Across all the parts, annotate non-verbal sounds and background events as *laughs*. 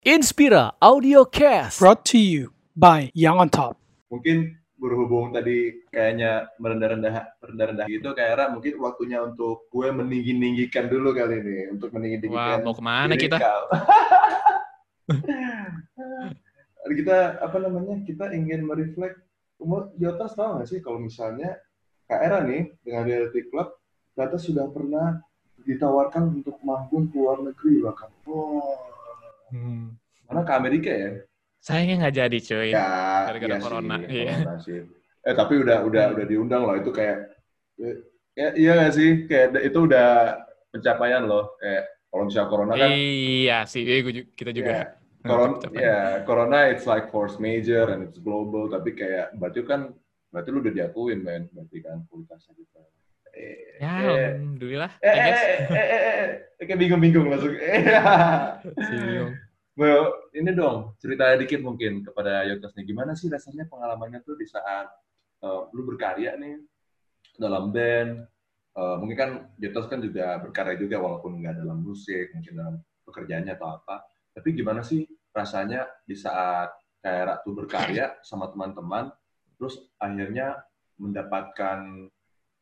Inspira Audio Cast. brought to you by Young on Top. mungkin berhubung tadi kayaknya merendah-rendah rendah-rendah gitu kayak mungkin waktunya untuk gue meninggi-ninggikan dulu kali ini untuk Wah, meninggi-ninggikan mau ke mana diri kita? *laughs* kita apa namanya kita ingin mereflek umur di atas tahu nggak sih kalau misalnya Kak Era nih dengan reality club ternyata sudah pernah ditawarkan untuk manggung ke luar negeri bahkan wow Hmm. mana ke Amerika ya Sayangnya nggak jadi cuy. Ya, Gara-gara iya corona, sih, iya. corona sih. Eh tapi udah udah udah diundang loh itu kayak ya, iya nggak sih kayak itu udah pencapaian loh kayak kalau misalnya corona kan Iya sih, iya, kita juga. ya, corona ya corona it's like force major and it's global tapi kayak berarti kan berarti lu udah diakuin men berarti kan kualitasnya gitu. Eh, Ya, eh, alhamdulillah. eh, I eh, guess. eh, eh, eh, eh, eh, kayak bingung-bingung langsung. Bingung. Well, ini dong cerita dikit mungkin kepada Yotas nih gimana sih rasanya pengalamannya tuh di saat eh, lu berkarya nih dalam band Eh, mungkin kan Yotas kan juga berkarya juga walaupun nggak dalam musik mungkin dalam pekerjaannya atau apa tapi gimana sih rasanya di saat kayak tuh berkarya sama teman-teman terus akhirnya mendapatkan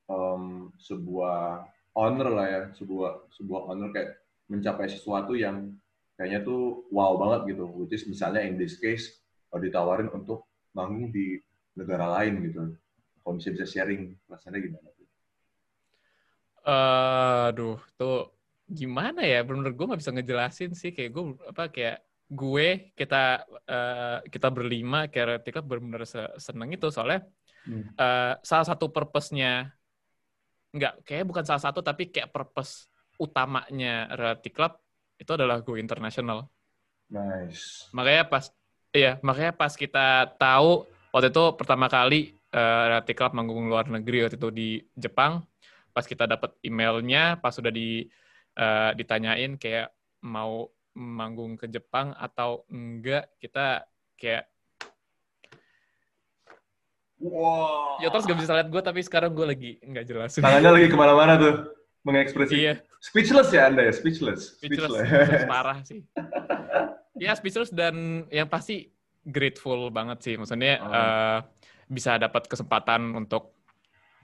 em, sebuah honor lah ya sebuah sebuah honor kayak mencapai sesuatu yang kayaknya tuh wow banget gitu which is misalnya in this case kalau ditawarin untuk manggung di negara lain gitu kalau bisa bisa sharing rasanya gimana tuh Eh, aduh, tuh gimana ya? Bener-bener gue nggak bisa ngejelasin sih. Kayak gue apa kayak gue kita eh, kita berlima kayak bener-bener se- seneng itu soalnya Hmm. eh, salah satu purpose-nya nggak kayak bukan salah satu tapi kayak purpose utamanya Reality Club itu adalah go international. nice Makanya pas iya, makanya pas kita tahu waktu itu pertama kali eh, Reality Club manggung luar negeri waktu itu di Jepang, pas kita dapat emailnya, pas sudah di eh, ditanyain kayak mau manggung ke Jepang atau enggak, kita kayak wow ya terus gak bisa lihat gue tapi sekarang gue lagi nggak jelasin. tangannya lagi ke mana-mana tuh mengekspresi iya, speechless ya anda ya speechless speechless, speechless *laughs* parah sih. Ya speechless dan yang pasti grateful banget sih. Maksudnya Oh. eh, bisa dapat kesempatan untuk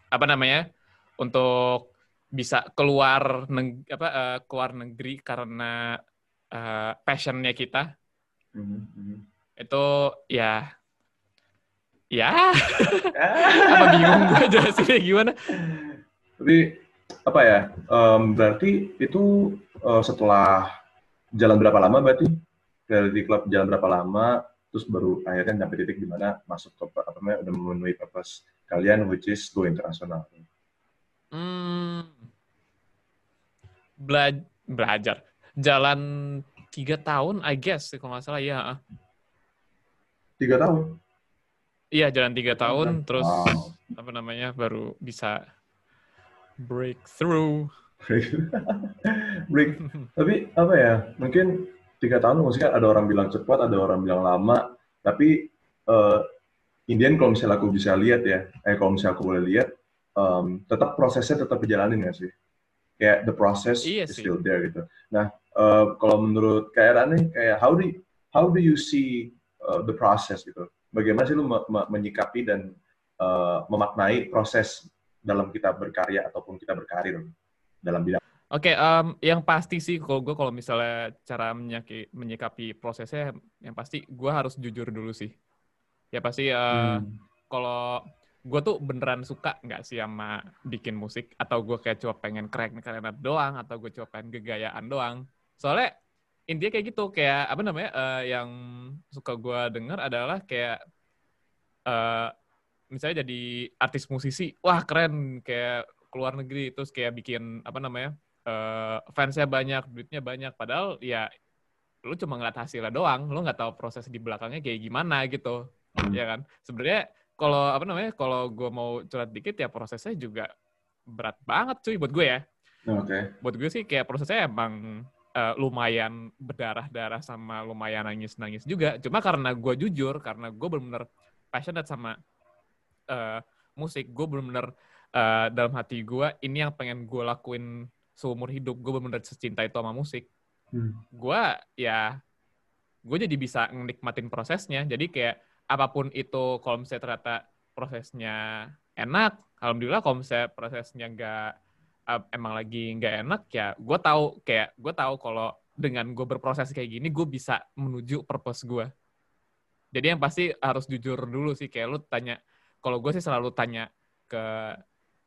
apa namanya? Untuk bisa keluar neg- apa eh, keluar negeri karena eh, passionnya kita Mhm, mhm. itu ya ya Ah. *laughs* apa bingung gue jelasinnya gimana Tapi apa ya? em, berarti itu eh, setelah jalan berapa lama berarti reality club jalan berapa lama terus baru akhirnya sampai titik di mana masuk ke apa namanya udah memenuhi purpose kalian which is go internasional. Hmm. Bela- belajar. Jalan tiga tahun, I guess, kalau nggak salah ya. Tiga tahun. Iya, jalan tiga tahun, terus Wow. apa namanya, baru bisa breakthrough. *laughs* Break. Tapi apa ya? Mungkin tiga tahun maksudnya ada orang bilang cepat, ada orang bilang lama. Tapi eh Indian kalau misalnya aku bisa lihat ya, eh kalau misalnya aku boleh lihat, em, tetap prosesnya tetap dijalanin nggak sih? Kayak the process Iya is sih. still there gitu. Nah, eh, kalau menurut kayak Rani, kayak how do you, how do you see uh, the process gitu? Bagaimana sih lu me- me- menyikapi dan eh, memaknai proses dalam kita berkarya ataupun kita berkarir dalam bidang Oke, em, yang pasti sih kalau gue kalau misalnya cara menyaki- menyikapi prosesnya, yang pasti gue harus jujur dulu sih. Ya pasti eh, Hmm. kalau gue tuh beneran suka nggak sih sama bikin musik atau gue kayak cuma pengen keren keren doang atau gue cuma pengen gegayaan doang soalnya intinya kayak gitu kayak apa namanya eh, yang suka gue denger adalah kayak eh misalnya jadi artis musisi wah keren kayak keluar negeri terus kayak bikin apa namanya eh fansnya banyak duitnya banyak padahal ya lu cuma ngeliat hasilnya doang lu nggak tahu proses di belakangnya kayak gimana gitu Hmm. ya kan sebenarnya kalau apa namanya kalau gue mau curhat dikit ya prosesnya juga berat banget cuy buat gue ya Oke. buat gue sih kayak prosesnya emang eh, lumayan berdarah-darah sama lumayan nangis-nangis juga cuma karena gue jujur karena gue bener-bener passionate sama eh, musik gue bener-bener eh, dalam hati gue ini yang pengen gue lakuin seumur hidup gue bener-bener secinta itu sama musik Hmm. gue ya gue jadi bisa nikmatin prosesnya. Jadi kayak apa pun itu, kalau misalnya ternyata prosesnya enak, alhamdulillah kalau misalnya prosesnya nggak uh, emang lagi nggak enak ya, gue tahu kayak gue tahu kalau dengan gue berproses kayak gini, gue bisa menuju purpose gue. Jadi yang pasti harus jujur dulu sih, kayak lu tanya, kalau gue sih selalu tanya ke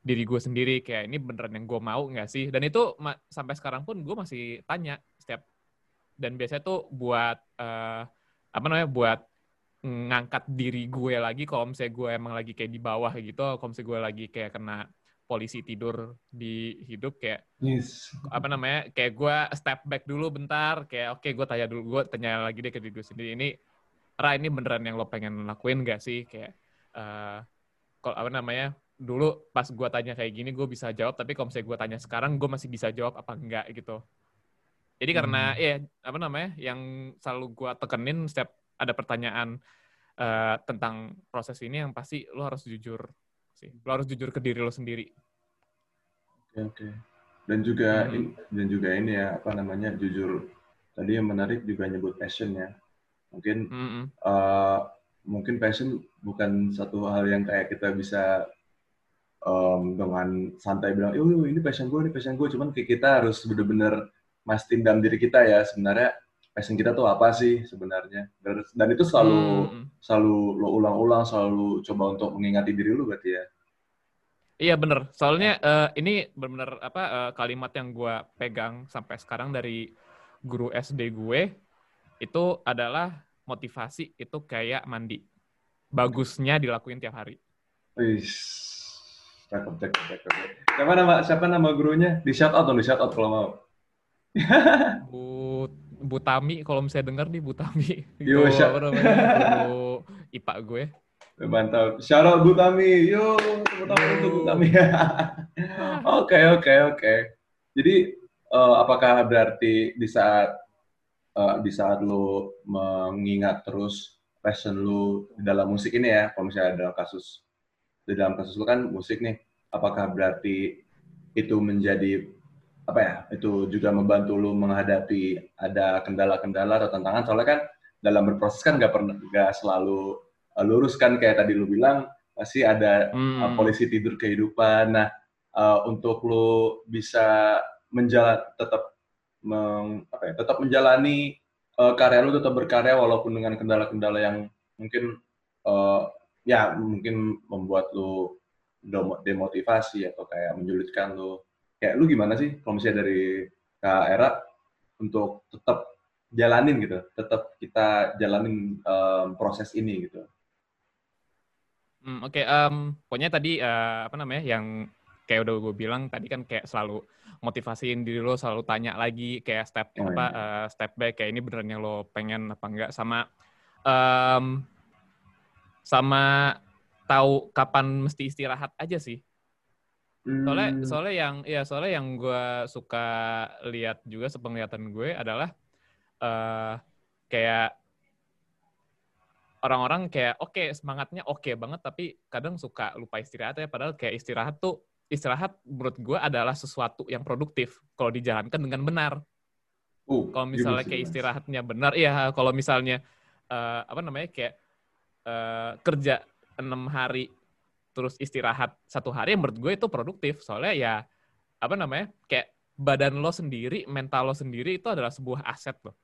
diri gue sendiri, kayak ini beneran yang gue mau nggak sih? Dan itu sampai sekarang pun gue masih tanya setiap, dan biasanya tuh buat, uh, apa namanya, buat ngangkat diri gue lagi kalau misalnya gue emang lagi kayak di bawah gitu, kalau misalnya gue lagi kayak kena polisi tidur di hidup kayak Yes. apa namanya kayak gue step back dulu bentar kayak oke gue tanya dulu gue tanya lagi deh ke diri gue sendiri ini Ra ini beneran yang lo pengen lakuin gak sih kayak uh, kalau apa namanya dulu pas gue tanya kayak gini gue bisa jawab tapi kalau misalnya gue tanya sekarang gue masih bisa jawab apa enggak gitu jadi karena Hmm. ya apa namanya yang selalu gue tekenin setiap ada pertanyaan uh, tentang proses ini yang pasti lo harus jujur sih lo harus jujur ke diri lo sendiri Oke oke. Dan juga Hmm. in- dan juga ini ya apa namanya jujur tadi yang menarik juga nyebut passion ya. Mungkin Mm-mm. eh, mungkin passion bukan satu hal yang kayak kita bisa em, dengan santai bilang, "Oh, ini passion gue, ini passion gue." Cuman kayak kita harus bener-bener mastiin dalam diri kita ya sebenarnya passion kita tuh apa sih sebenarnya. Dan, itu selalu Mm-mm. selalu lo ulang-ulang, selalu coba untuk mengingati diri lu berarti ya. Iya bener, soalnya eh, ini bener-bener apa eh, kalimat yang gue pegang sampai sekarang dari guru SD gue itu adalah motivasi itu kayak mandi, bagusnya dilakuin tiap hari. Wih, cakep, cakep, cakep. Siapa nama siapa nama gurunya? Di shout out dong, di shout out kalau mau. *laughs* Bu Bu Tami kalau misalnya denger nih Bu Tami, Yo, sya- apa namanya, guru IPA gue. Mantap. Shout out Bu Tami. Yo, tepuk tangan untuk Bu Tami. *laughs* Oke, oke, oke. Jadi eh, apakah berarti di saat eh, di saat lu mengingat terus passion lu di dalam musik ini ya, kalau misalnya dalam kasus di dalam kasus lu kan musik nih, apakah berarti itu menjadi apa ya? Itu juga membantu lu menghadapi ada kendala-kendala atau tantangan soalnya kan dalam berproses kan nggak pernah nggak selalu eh, lurus kan kayak tadi lu bilang pasti ada Hmm. uh, polisi tidur kehidupan. Nah, uh, untuk lo bisa menjalan tetap meng, apa ya, tetap menjalani uh, karya lo tetap berkarya walaupun dengan kendala-kendala yang mungkin uh, ya mungkin membuat lo demo- demotivasi atau kayak menyulitkan lo. Kayak lu gimana sih kalau misalnya dari Kak Era untuk tetap jalanin gitu, tetap kita jalanin um, proses ini gitu. Hmm, Oke, em, pokoknya tadi eh, apa namanya yang kayak udah gue bilang tadi kan kayak selalu motivasiin diri lo, selalu tanya lagi kayak step Oh, apa iya. eh, step back kayak ini beneran yang lo pengen apa enggak sama em, sama tahu kapan mesti istirahat aja sih. Soalnya Hmm. soalnya yang ya soalnya yang gue suka lihat juga sepenglihatan gue adalah eh kayak orang-orang kayak oke semangatnya oke banget tapi kadang suka lupa istirahat ya padahal kayak istirahat tuh istirahat menurut gue adalah sesuatu yang produktif kalau dijalankan dengan benar. Uh, Kalau misalnya kayak istirahatnya benar, iya kalau misalnya eh, apa namanya kayak eh, kerja enam hari terus istirahat satu hari, ya menurut gue itu produktif. Soalnya ya apa namanya kayak badan lo sendiri, mental lo sendiri itu adalah sebuah aset lo.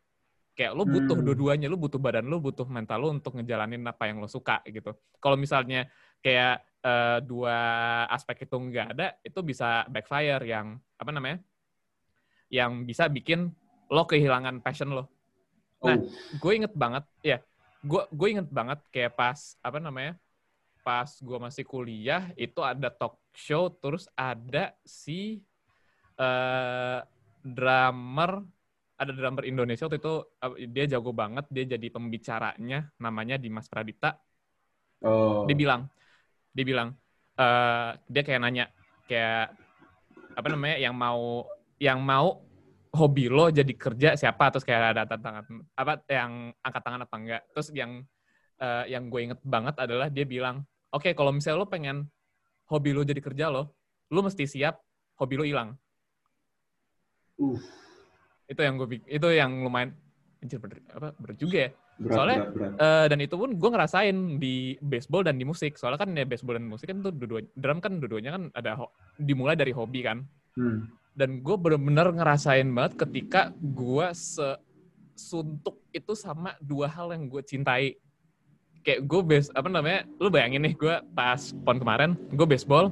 Kayak lo butuh Hmm. dua-duanya, lo butuh badan lo, butuh mental lo untuk ngejalanin apa yang lo suka gitu. Kalau misalnya kayak eh, dua aspek itu nggak ada, itu bisa backfire yang apa namanya? Yang bisa bikin lo kehilangan passion lo. Nah, Oh. gue inget banget, ya, gue gue inget banget kayak pas apa namanya, pas gue masih kuliah itu ada talk show, terus ada si eh drummer, ada drummer Indonesia waktu itu eh, dia jago banget, dia jadi pembicaranya, namanya Dimas Pradita. Oh. Dia bilang, dia bilang, eh dia kayak nanya, kayak apa namanya, yang mau yang mau hobi lo jadi kerja siapa terus kayak ada tantangan apa yang angkat tangan apa enggak terus yang eh, yang gue inget banget adalah dia bilang oke kalau misalnya lo pengen hobi lo jadi kerja lo lo mesti siap hobi lo hilang Uh. itu yang gue itu yang lumayan anjir bener, apa, bener juga ya. Berat, Soalnya, berat, berat. Eh, dan itu pun gue ngerasain di baseball dan di musik. Soalnya kan ya baseball dan musik kan tuh dua drum kan dua-duanya kan ada ho- dimulai dari hobi kan. Hmm. Dan gue bener-bener ngerasain banget ketika gue suntuk itu sama dua hal yang gue cintai. Kayak gue base apa namanya? Lu bayangin nih gue pas pon kemarin gue baseball.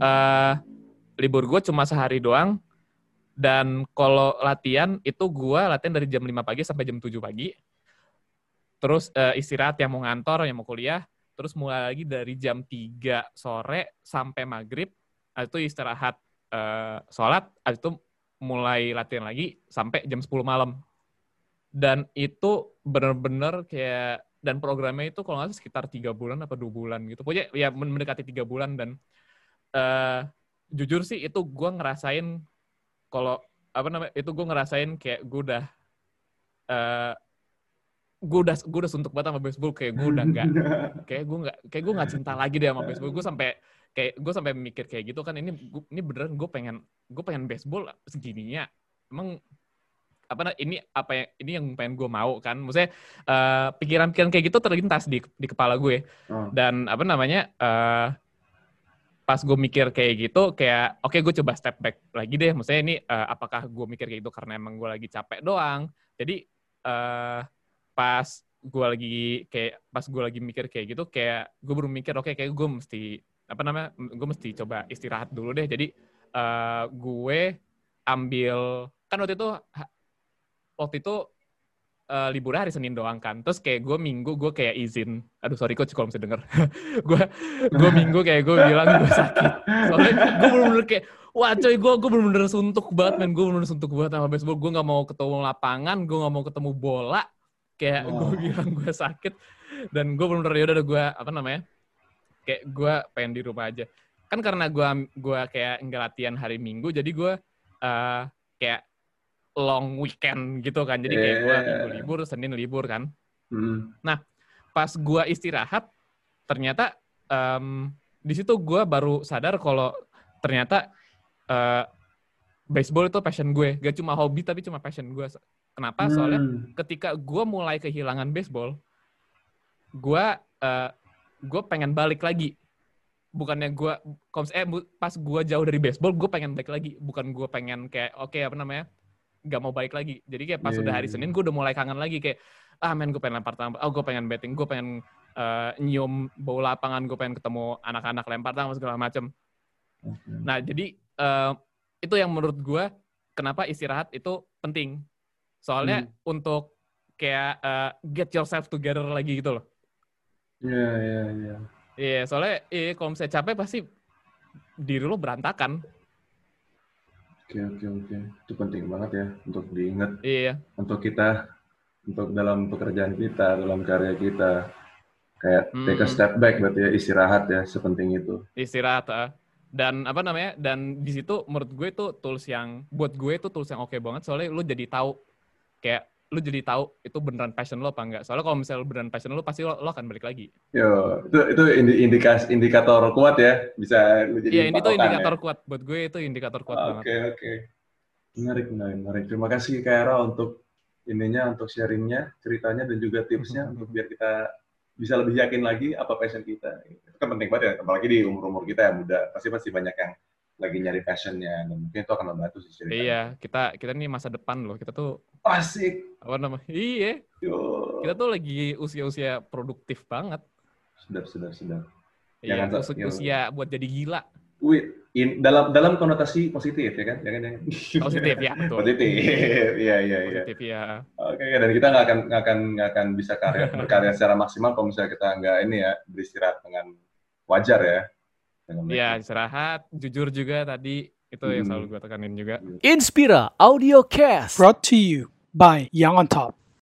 eh libur gue cuma sehari doang. Dan kalau latihan itu gue latihan dari jam 5 pagi sampai jam 7 pagi. Terus eh, istirahat yang mau ngantor, yang mau kuliah. Terus mulai lagi dari jam 3 sore sampai maghrib. Itu istirahat eh, sholat. Itu mulai latihan lagi sampai jam 10 malam. Dan itu bener-bener kayak dan programnya itu kalau nggak salah sekitar tiga bulan apa dua bulan gitu. Pokoknya ya men- mendekati tiga bulan dan eh jujur sih itu gue ngerasain kalau apa namanya itu gue ngerasain kayak gue udah eh gue udah gue udah suntuk banget sama baseball kayak gue udah nggak *laughs* kayak gue nggak kayak gue nggak cinta lagi deh sama baseball gue sampai kayak gue sampai mikir kayak gitu kan ini gua- ini beneran gue pengen gue pengen baseball segininya emang apa ini apa yang ini yang pengen gue mau kan. Maksudnya eh, pikiran-pikiran kayak gitu terlintas di di kepala gue. Oh. dan apa namanya eh pas gue mikir kayak gitu kayak oke gue coba step back lagi deh. Maksudnya ini eh, apakah gue mikir kayak gitu karena emang gue lagi capek doang? Jadi eh pas gue lagi kayak pas gue lagi mikir kayak gitu kayak gue baru mikir oke kayak gue mesti apa namanya gue mesti coba istirahat dulu deh. Jadi eh gue ambil kan waktu itu waktu itu eh, liburnya hari Senin doang kan. Terus kayak gue minggu gue kayak izin. Aduh sorry coach kalau misalnya denger. *laughs* Gue gue minggu kayak gue bilang gue sakit. Soalnya gue bener-bener kayak wah coy gue gue bener-bener suntuk banget men. Gue bener-bener suntuk banget sama baseball. Gue nggak mau ketemu lapangan gue nggak mau ketemu bola. Kayak gue Wow. bilang gue sakit. Dan gue bener-bener ya udah gue apa namanya kayak gue pengen di rumah aja. Kan karena gue gue kayak nggak latihan hari minggu jadi gue eh kayak long weekend gitu kan. Jadi kayak gue minggu libur senin libur kan. Hmm. pas gua istirahat ternyata em, di situ gua baru sadar kalau ternyata eh, baseball itu passion gue. Gak cuma hobi tapi cuma passion gue kenapa? Soalnya Hmm. ketika gua mulai kehilangan baseball gua eh, gua pengen balik lagi. Bukannya misalnya, eh, pas gua jauh dari baseball gue pengen balik lagi. Bukan gua pengen kayak oke apa namanya nggak mau balik lagi jadi kayak pas Iya, udah hari iya. Senin gue udah mulai kangen lagi kayak ah men gue pengen lempar tangan oh gue pengen betting gue pengen eh, nyium bau lapangan gue pengen ketemu anak-anak lempar tangan segala macem Oke. nah jadi eh, itu yang menurut gue kenapa istirahat itu penting soalnya Hmm. untuk kayak eh, get yourself together lagi gitu loh Iya, iya, iya. iya soalnya iya kalau misalnya capek pasti diri lo berantakan Oke, oke, oke. Itu penting banget ya untuk diingat iya untuk kita, untuk dalam pekerjaan kita, dalam karya kita. Kayak take a Hmm. step back berarti ya, istirahat ya, sepenting itu. istirahat ah. dan apa namanya dan di situ menurut gue itu tools yang buat gue itu tools yang oke banget soalnya lu jadi tahu kayak lu jadi tahu itu beneran passion lo apa enggak soalnya kalau misalnya beneran passion lo pasti lo, lo akan balik lagi Yo, itu itu indi- indikas indikator kuat ya, bisa lu jadi iya ini tuh ya. indikator kuat buat gue itu indikator kuat banget Oke, oke. Menarik, menarik, menarik. Terima kasih Kak Era untuk ininya, untuk sharingnya, ceritanya, dan juga tipsnya untuk biar kita bisa lebih yakin lagi apa passion kita. Itu kan penting banget ya, apalagi di umur-umur kita yang muda. Pasti pasti banyak yang lagi nyari passionnya, dan mungkin itu akan membantu sih ceritanya. iya kita kita nih masa depan loh kita tuh Asik. apa namanya iya Yo. kita tuh lagi usia-usia produktif banget Sedap, sedap, sedap. iya Jangan- usia, jangan- usia buat jadi gila Wih, in- dalam dalam konotasi positif ya kan? Jangan, jangan. positif ya betul Positif, iya, iya, iya. positif ya Oke, dan kita nggak akan nggak akan nggak akan bisa karya berkarya secara maksimal kalau misalnya kita nggak ini ya beristirahat dengan wajar ya. Iya, istirahat, jujur juga tadi itu yang Hmm. selalu gue tekanin juga. Inspira Audio Cast. Brought to you by Young on Top.